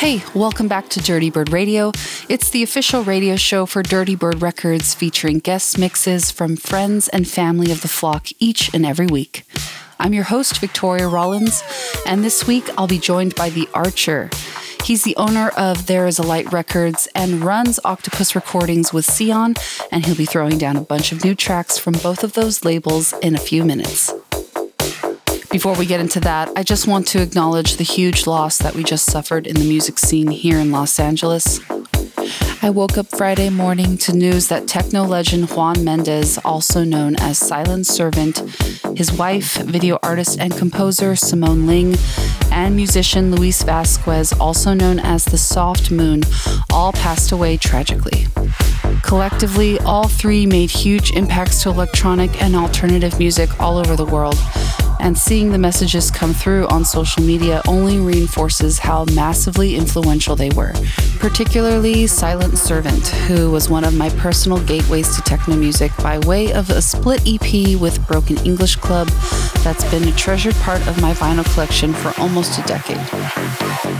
Hey, welcome back to Dirtybird Radio. It's the official radio show for Dirtybird Records featuring guest mixes from friends and family of the flock each and every week. I'm your host, Victoria Rollins, and this week I'll be joined by The Archer. He's the owner of There Is a Light Records and runs Octopus Recordings with Sian, and he'll be throwing down a bunch of new tracks from both of those labels in a few minutes. Before we get into that, I just want to acknowledge the huge loss that we just suffered in the music scene here in Los Angeles. I woke up Friday morning to news that techno legend Juan Mendez, also known as Silent Servant, his wife, video artist and composer Simone Ling, and musician Luis Vasquez, also known as the Soft Moon, all passed away tragically. Collectively, all three made huge impacts to electronic and alternative music all over the world, and seeing the messages come through on social media only reinforces how massively influential they were, particularly Silent Servant, who was one of my personal gateways to techno music by way of a split EP with Broken English Club that's been a treasured part of my vinyl collection for almost a decade.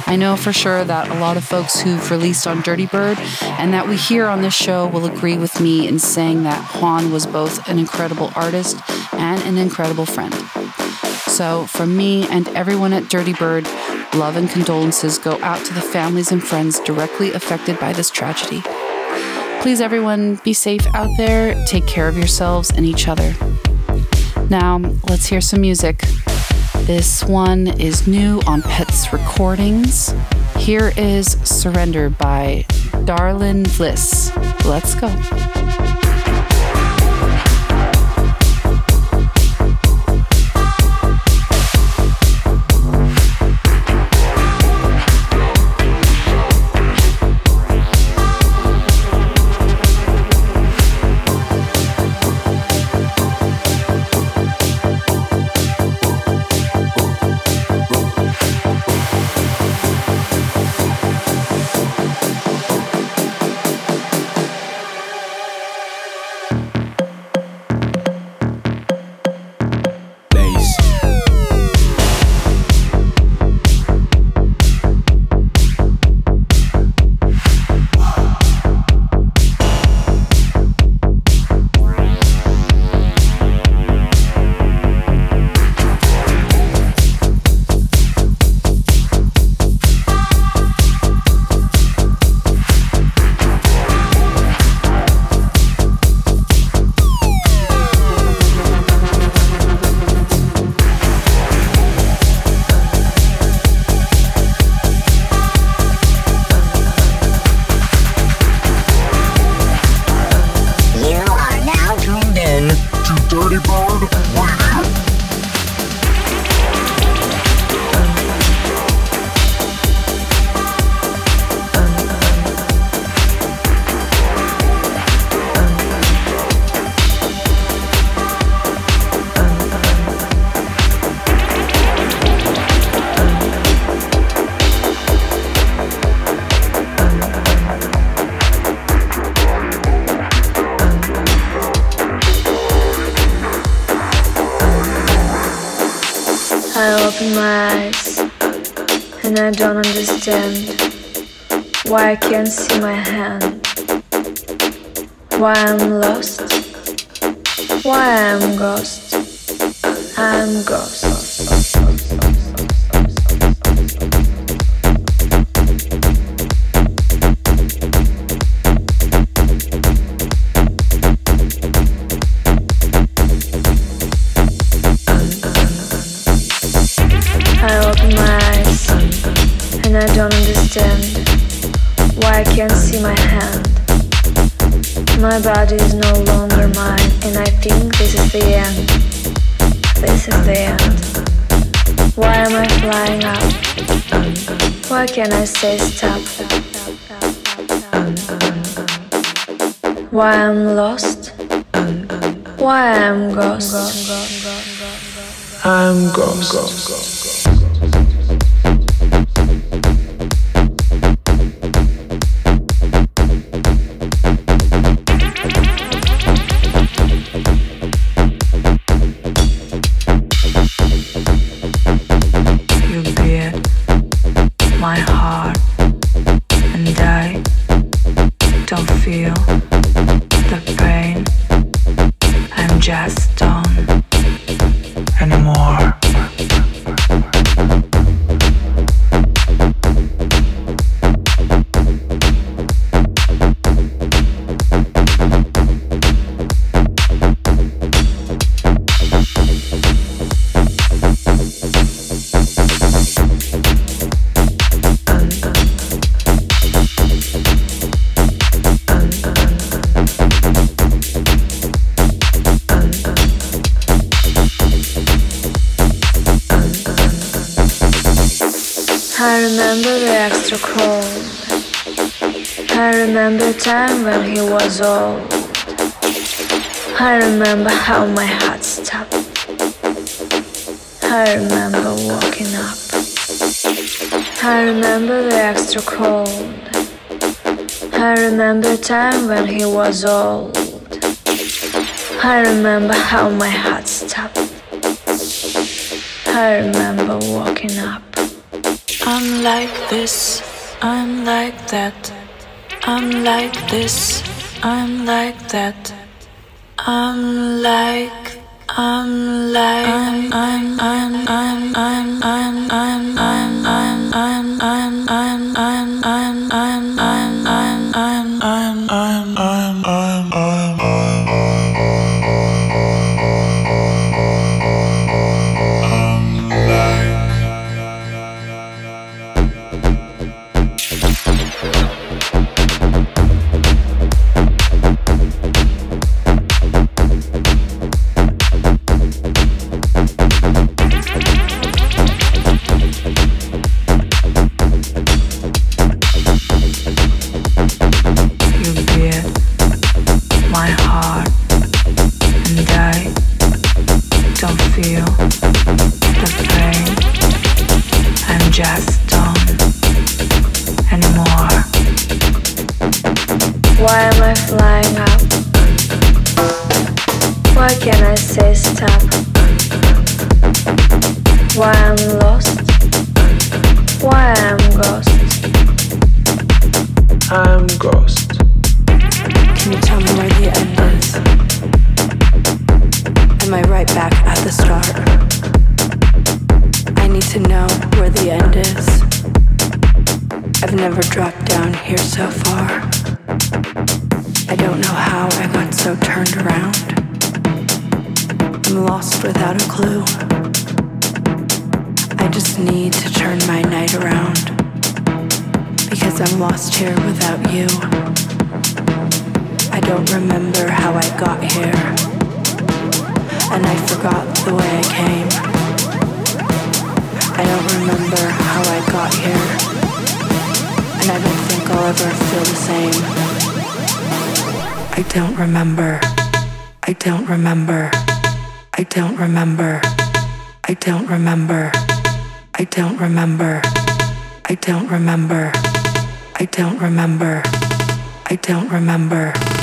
I know for sure that a lot of folks who've released on Dirtybird and that we hear on this show will agree with me in saying that Juan was both an incredible artist and an incredible friend. So, from me and everyone at Dirtybird, love and condolences go out to the families and friends directly affected by this tragedy. Please, everyone, be safe out there, take care of yourselves and each other. Now, let's hear some music. This one is new on Pets Recordings. Here is Surrender by Darlyn Vlys. Let's go. Why I don't understand why I can't see my hand, why I'm lost, why I'm ghost, I'm ghost. Understand why I can't see my hand. My body is no longer mine, and I think this is the end. This is the end. Why am I flying up? Why can't I say stop? Why I'm lost? Why I'm ghost? I'm ghost. Extra cold. I remember time when he was old. I remember how my heart stopped. I remember walking up. I remember the extra cold. I remember time when he was old. I remember how my heart stopped. I remember walking up. I'm like this, I'm like that. I'm like this, I'm like that. I'm like, I'm like, I'm, I'm, I'm, I'm, I'm, I'm, I'm, I'm, I'm, I'm, I'm, I'm, I'm, I'm, I'm, I'm, I'm, I'm, I'm, dropped down here so far. I don't know how I got so turned around. I'm lost without a clue. I just need to turn my night around. Because I'm lost here without you. I don't remember how I got here. And I forgot the way I came. I don't remember how I got here and I don't think I'll ever feel the same. I don't remember. I don't remember. I don't remember. I don't remember. I don't remember. I don't remember. I don't remember. I don't remember.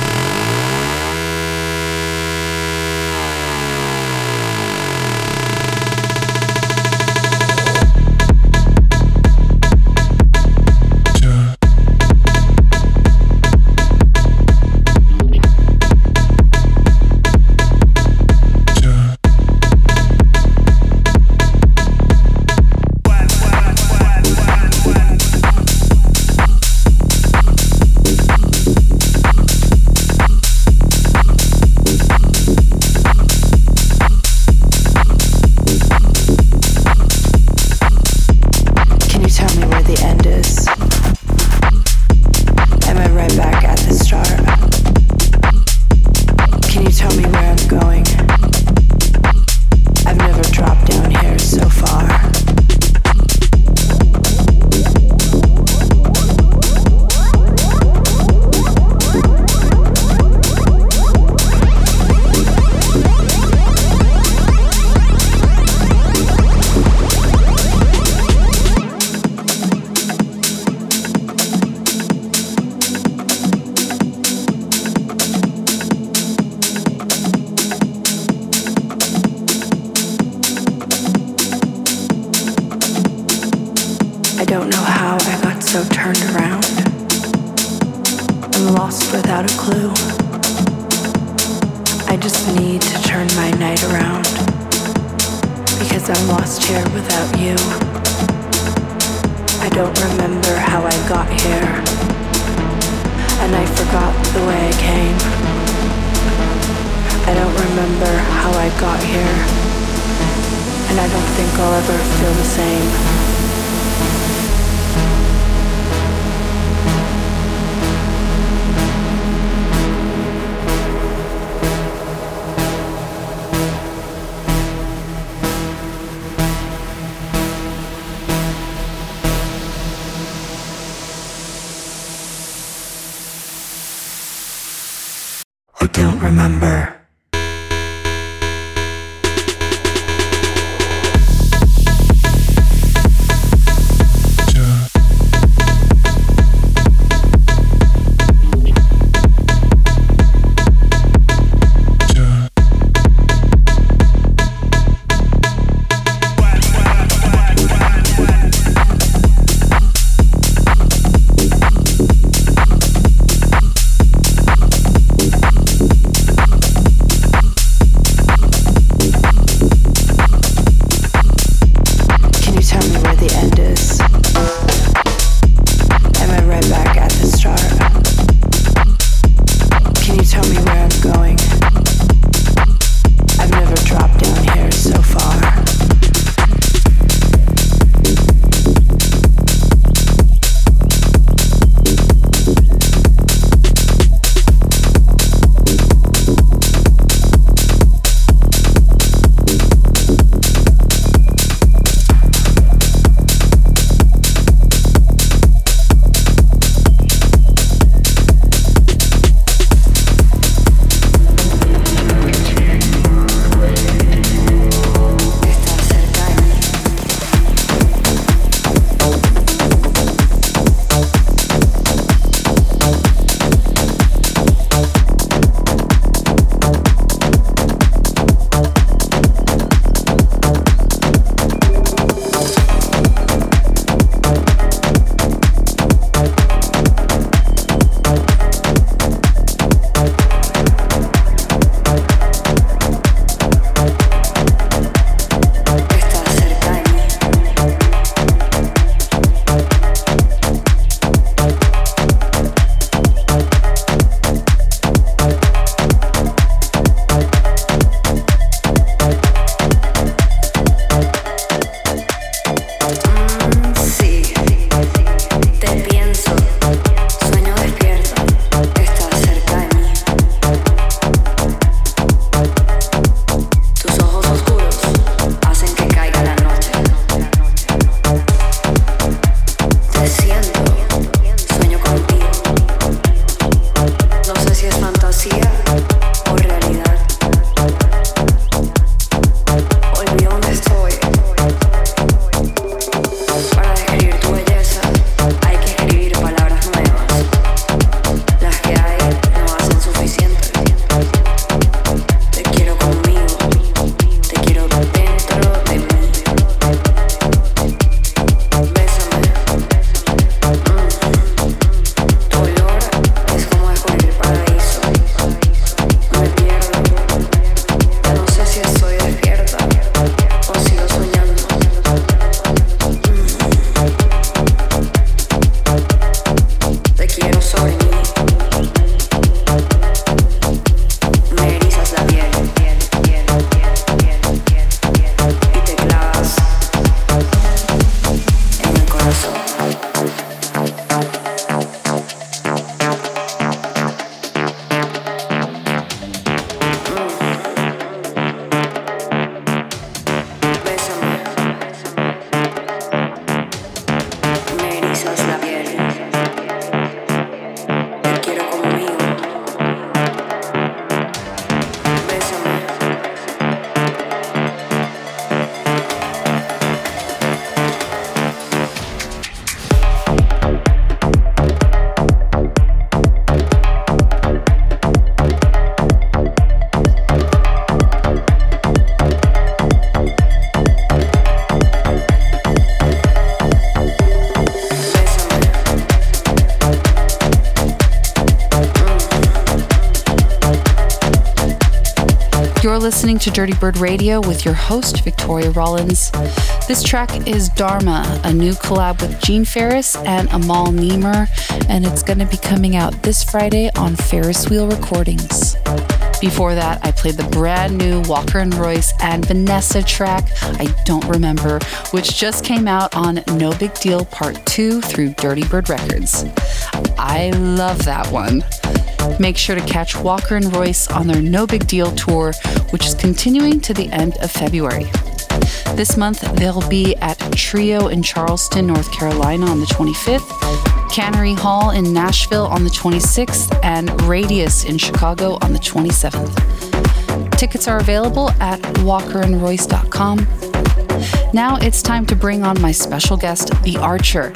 Listening to Dirtybird Radio with your host, Victoria Rollins. This track is Dharma, a new collab with Gene Farris and Amal Nemer, and it's going to be coming out this Friday on Farris Wheel Recordings. Before that, I played the brand new Walker and Royce and VNSSA track, I Don't Remember, which just came out on No Big Deal Part 2 through Dirtybird Records. I love that one. Make sure to catch Walker and Royce on their No Big Deal tour, which is continuing to the end of February. This month, they'll be at Trio in Charleston, North Carolina on the 25th, Cannery Hall in Nashville on the 26th, and Radius in Chicago on the 27th. Tickets are available at walkerandroyce.com. Now it's time to bring on my special guest, The Archer.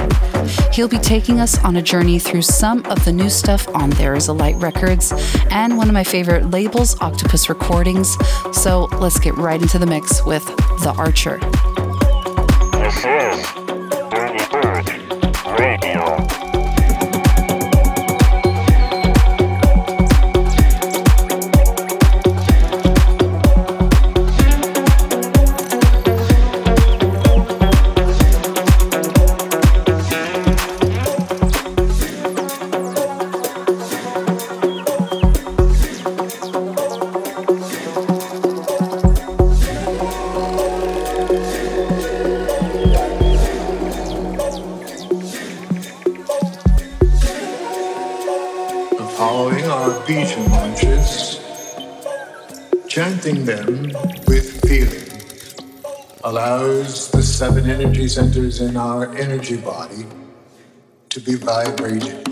He'll be taking us on a journey through some of the new stuff on There Is a Light Records and one of my favorite labels, Octopus Recordings. So let's get right into the mix with The Archer. Chanting them with feeling allows the seven energy centers in our energy body to be vibrated.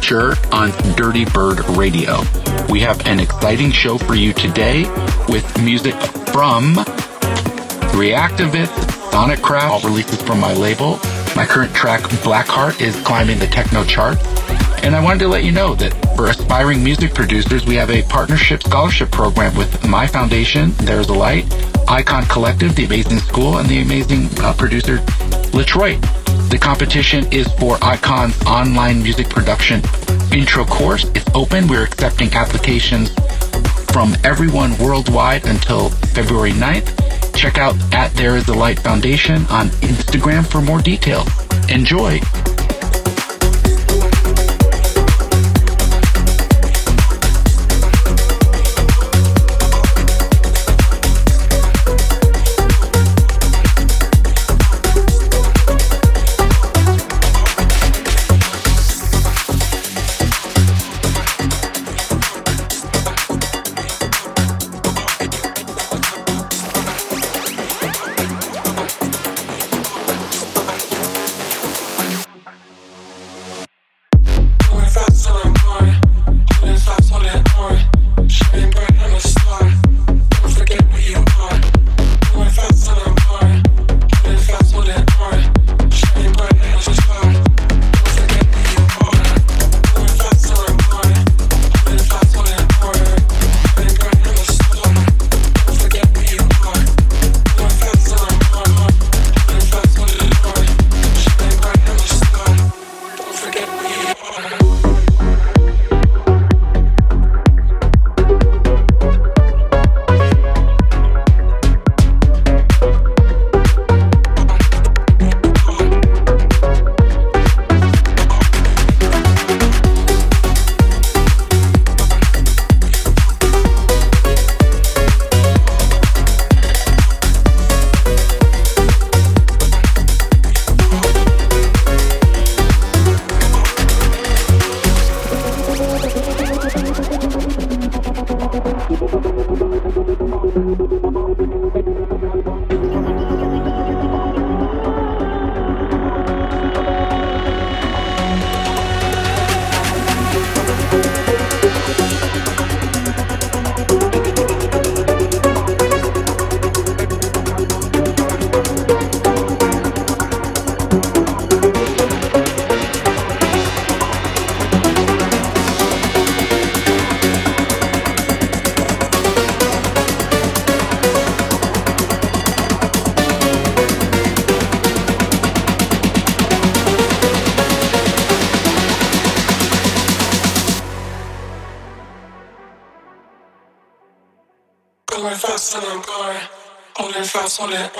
On Dirtybird Radio. We have an exciting show for you today with music from Reactivitz, Sonic Craft, all releases from my label. My current track, Blackheart, is climbing the techno chart. And I wanted to let you know that for aspiring music producers, we have a partnership scholarship program with my foundation, There's a Light, Icon Collective, the amazing school, and the amazing uh, producer, Latroit. The competition is for Icon's online music production intro course. It's open. We're accepting applications from everyone worldwide until February 9th. Check out at There Is a Light Foundation on Instagram for more details. Enjoy! solaire.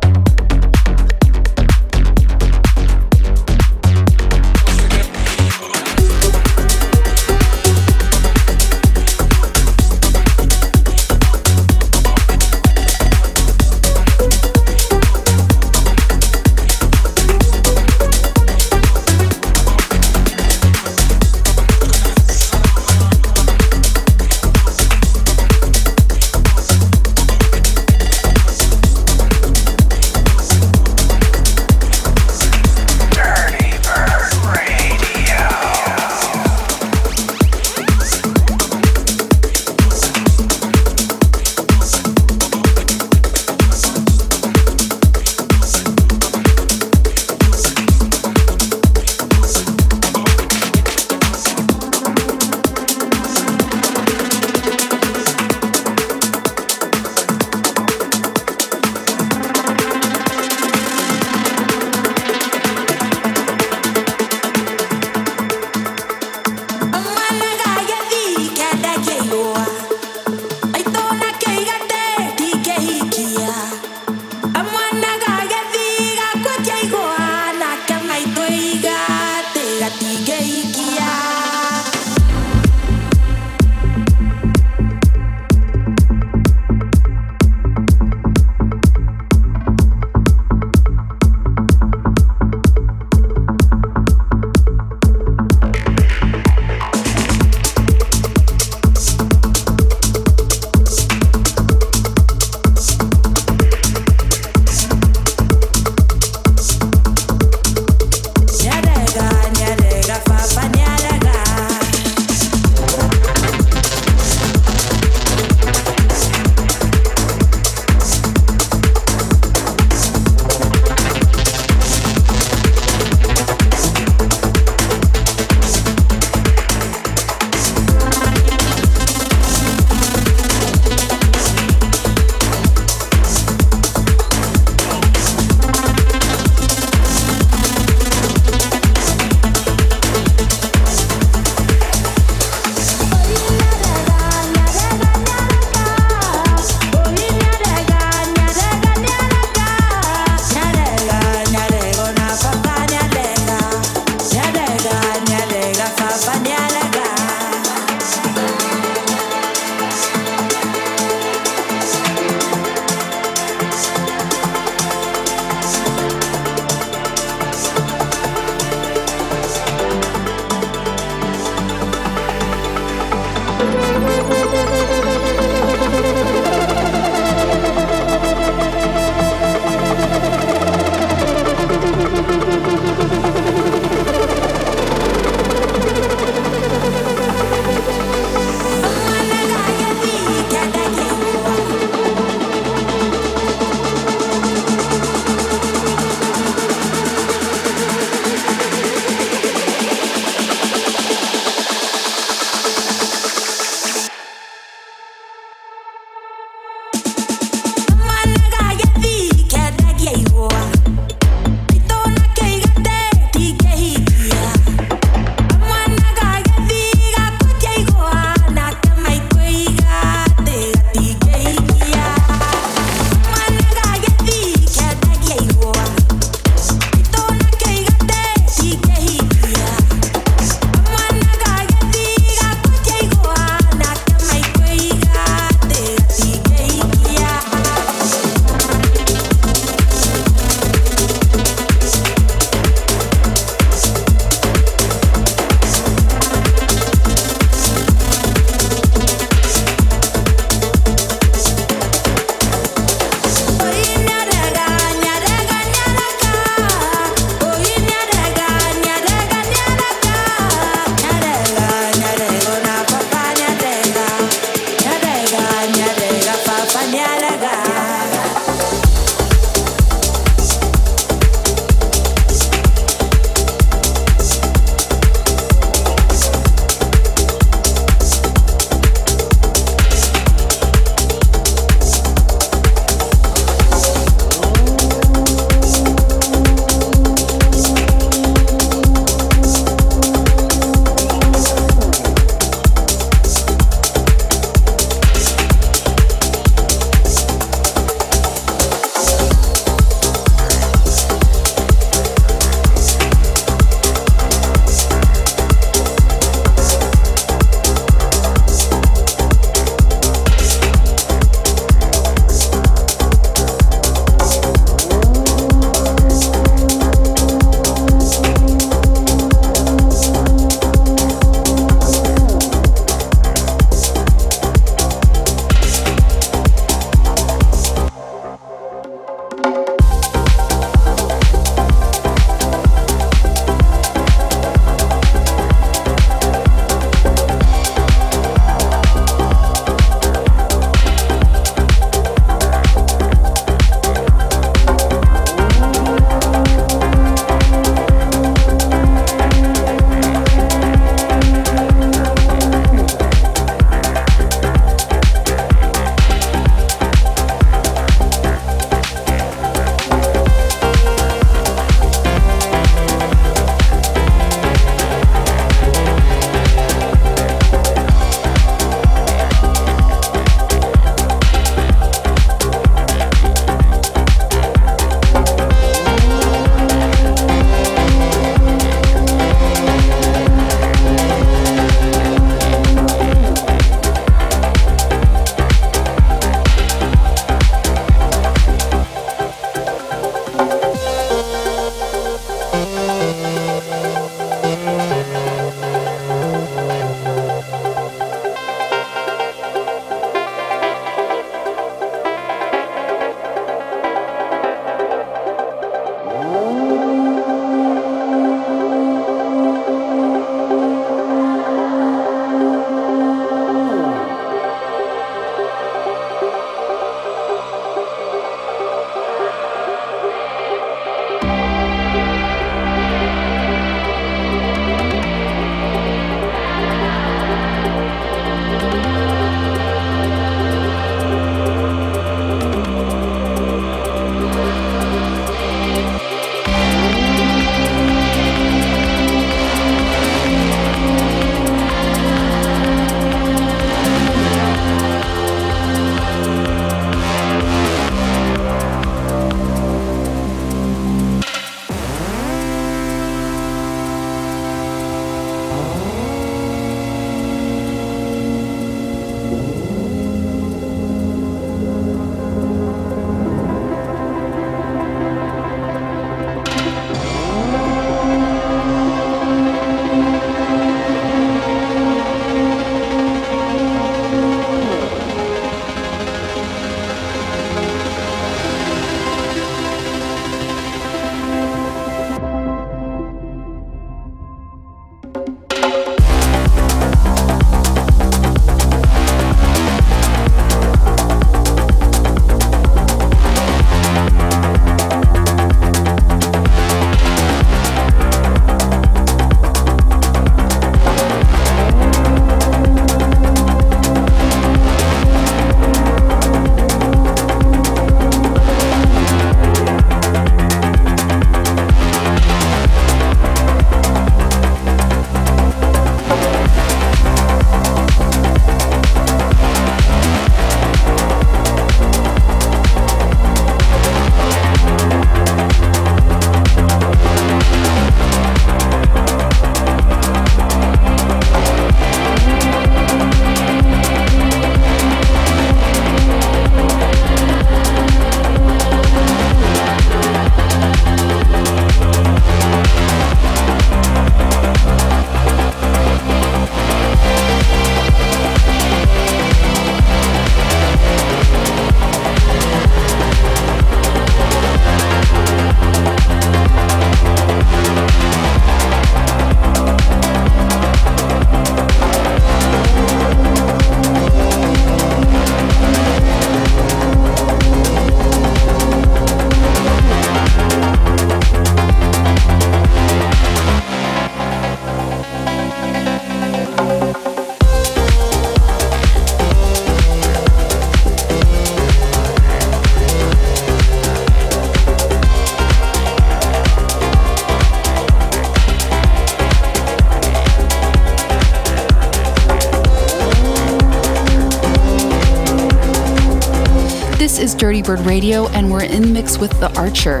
Radio, and we're in mix with The Archer.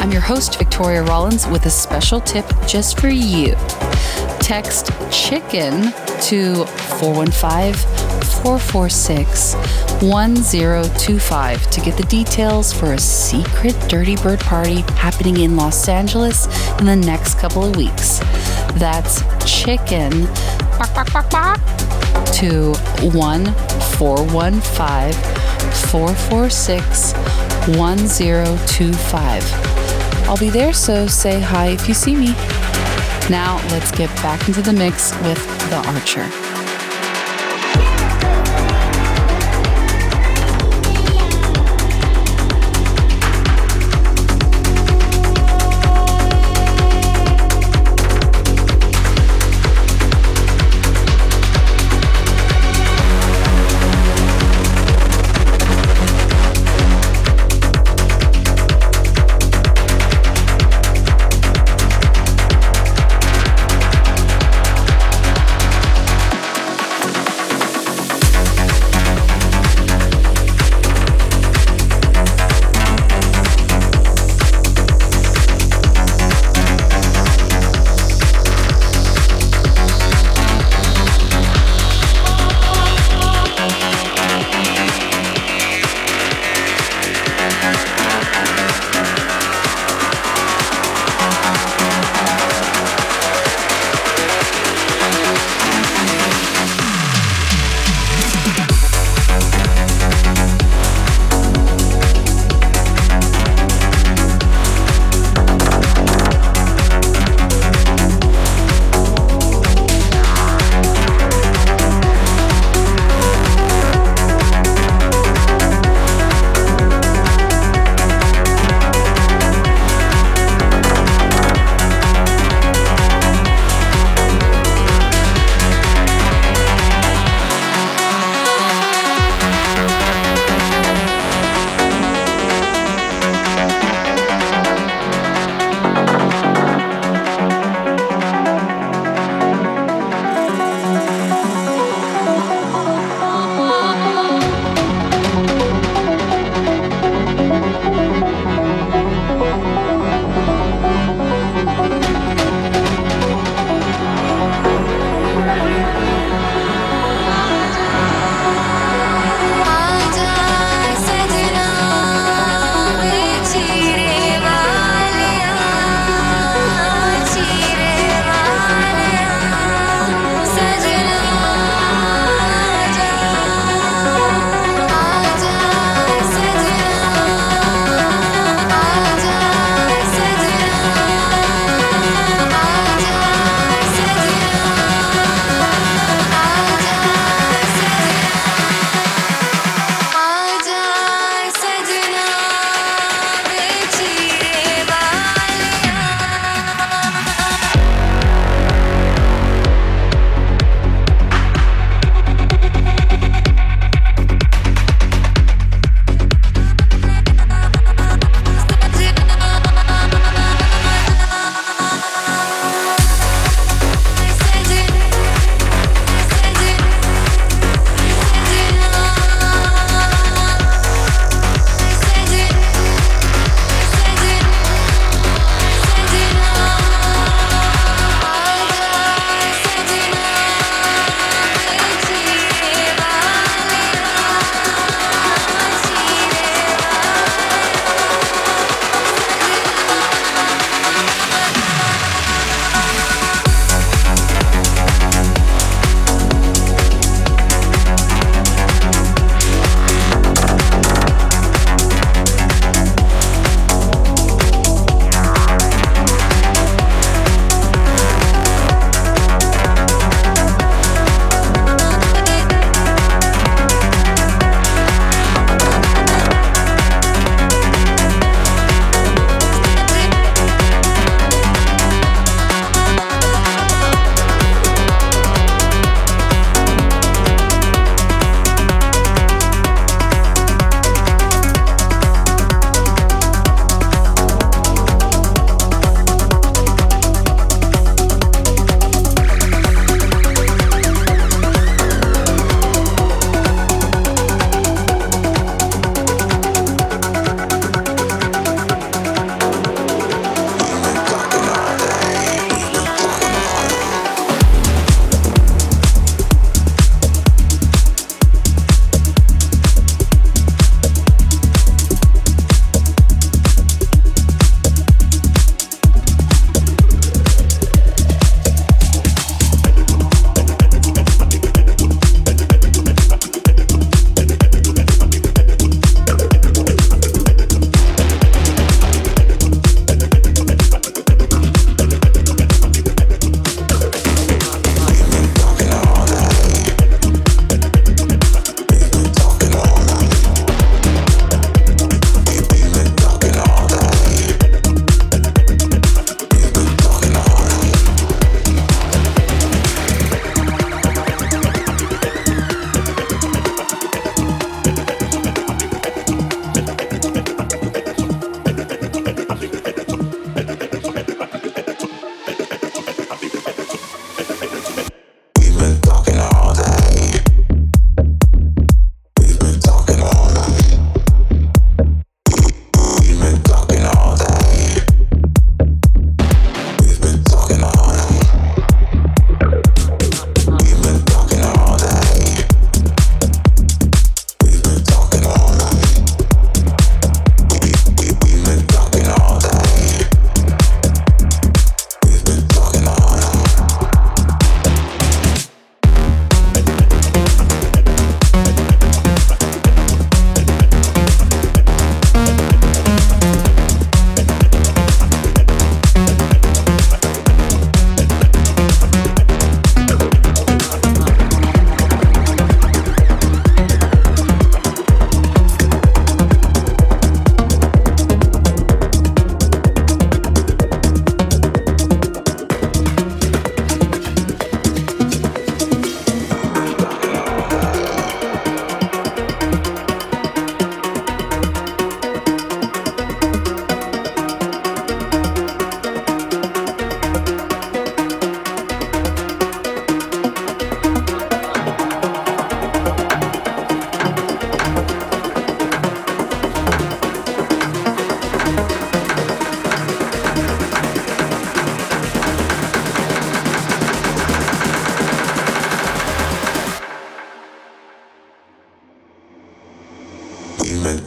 I'm your host, Victoria Rollins, with a special tip just for you. Text chicken to 415 446 1025 to get the details for a secret Dirtybird party happening in Los Angeles in the next couple of weeks. That's chicken to 1415 446 1025. I'll be there, so say hi if you see me. Now, let's get back into the mix with The Archer.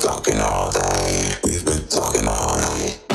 talking all day. We've been talking all night.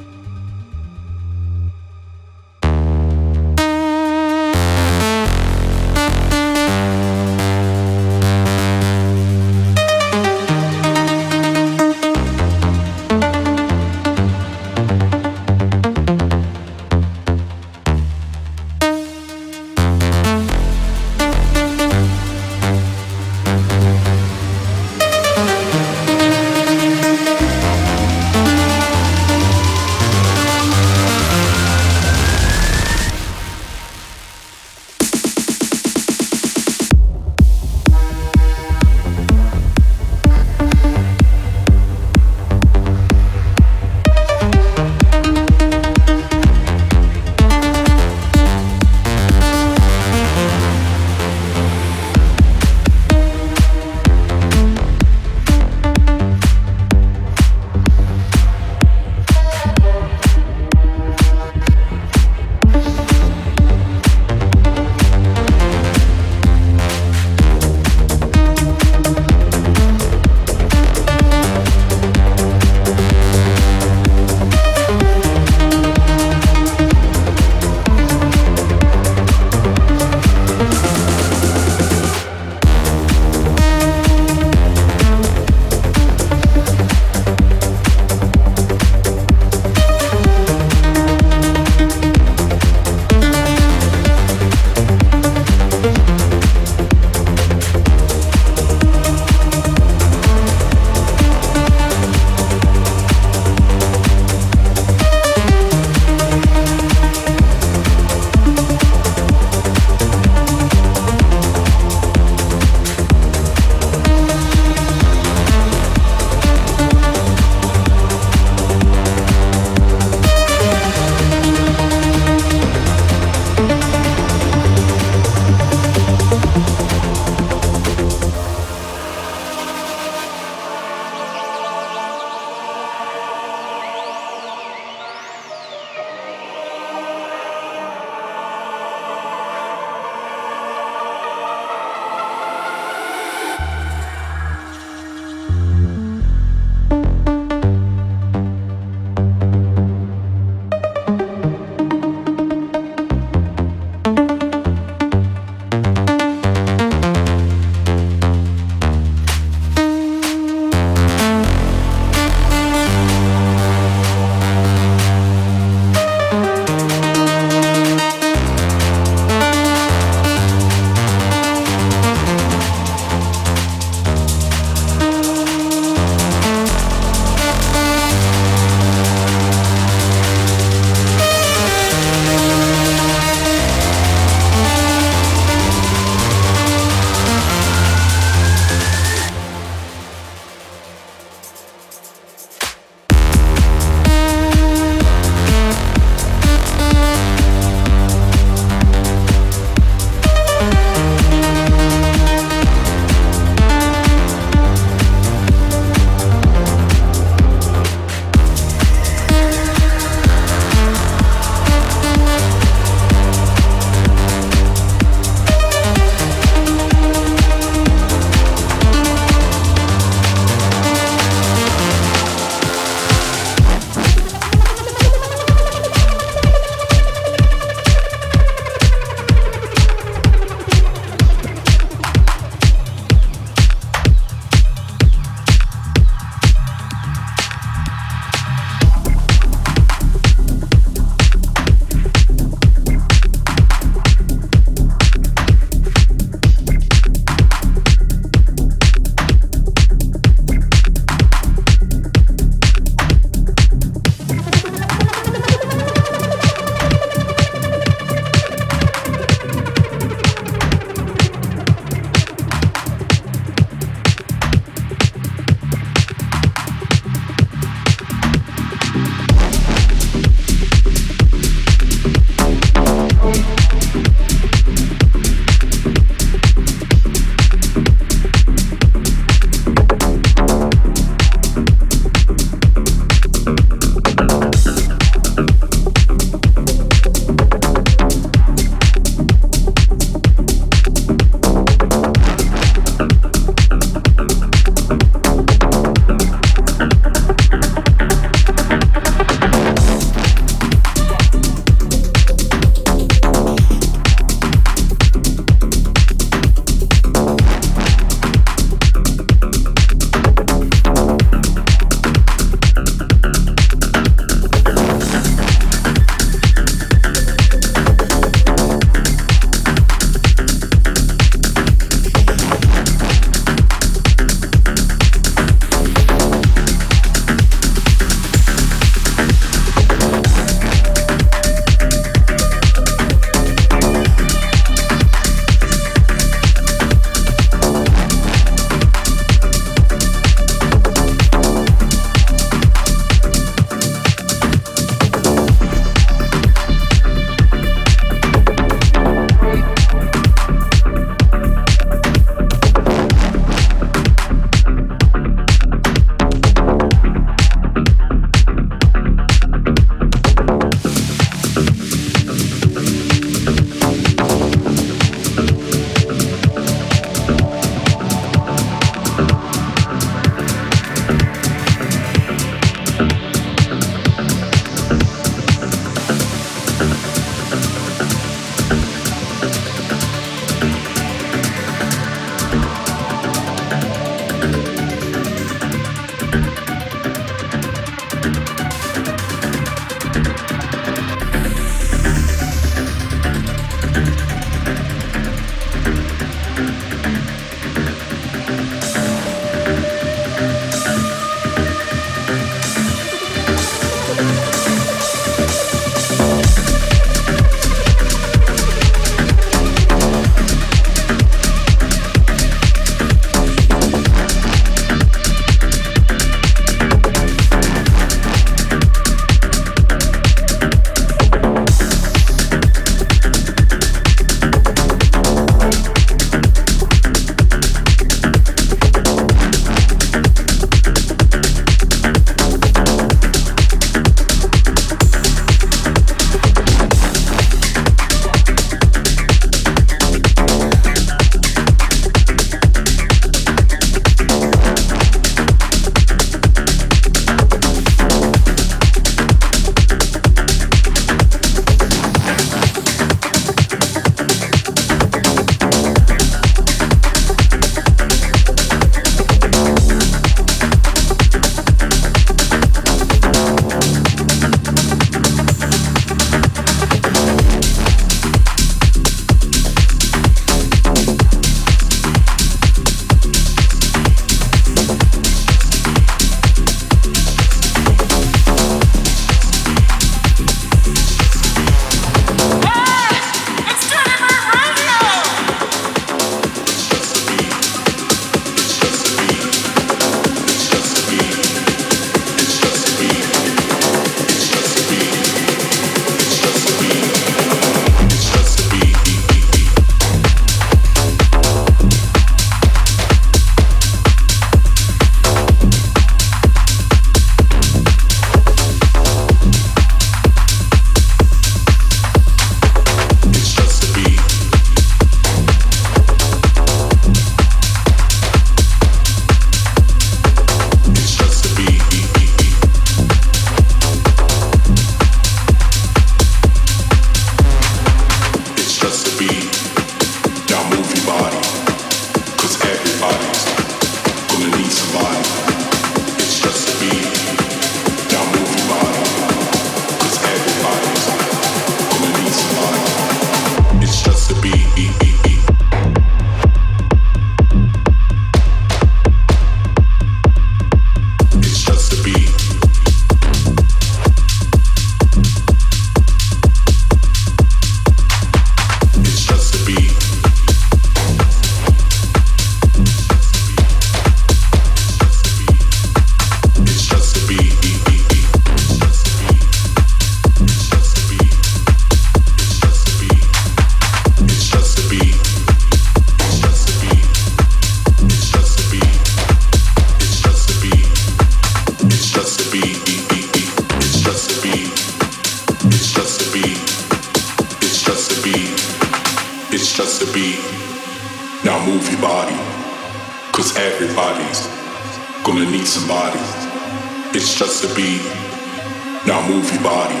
move your body.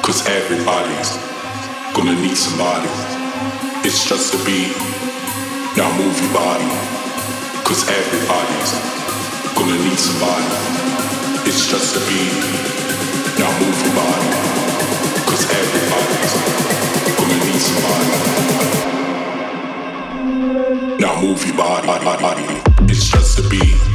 Cause everybody's gonna need somebody. It's just a beat. Now move your body. Cause everybody's gonna need somebody. It's just a beat. Now move your body. Cause everybody's gonna need somebody. Now move your body. It's just a beat.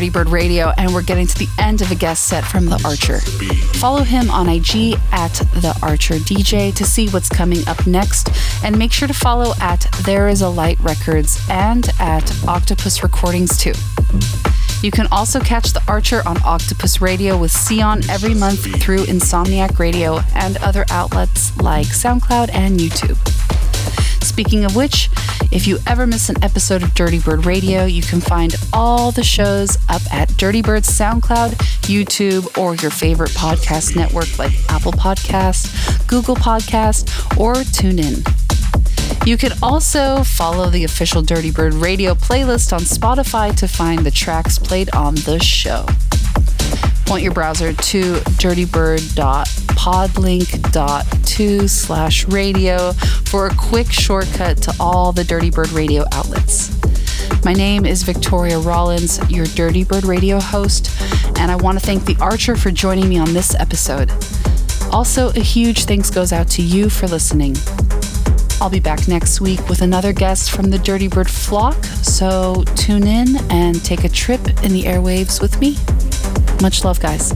Dirtybird Radio, and we're getting to the end of a guest set from The Archer. Follow him on IG at The Archer DJ to see what's coming up next, and make sure to follow at There Is a Light Records and at Octopus Recordings too. You can also catch The Archer on Octopus Radio with Sian every month through Insomniac Radio and other outlets like SoundCloud and YouTube. Speaking of which, if you ever miss an episode of Dirtybird Radio, you can find all the shows up at Dirtybird's SoundCloud, YouTube, or your favorite podcast network like Apple Podcasts, Google Podcasts, or TuneIn. You can also follow the official Dirtybird Radio playlist on Spotify to find the tracks played on the show point your browser to dirtybird.podlink.to slash radio for a quick shortcut to all the Dirtybird radio outlets. My name is Victoria Rollins, your Dirtybird radio host, and I want to thank The Archer for joining me on this episode. Also, a huge thanks goes out to you for listening. I'll be back next week with another guest from the Dirtybird flock, so tune in and take a trip in the airwaves with me. Much love, guys.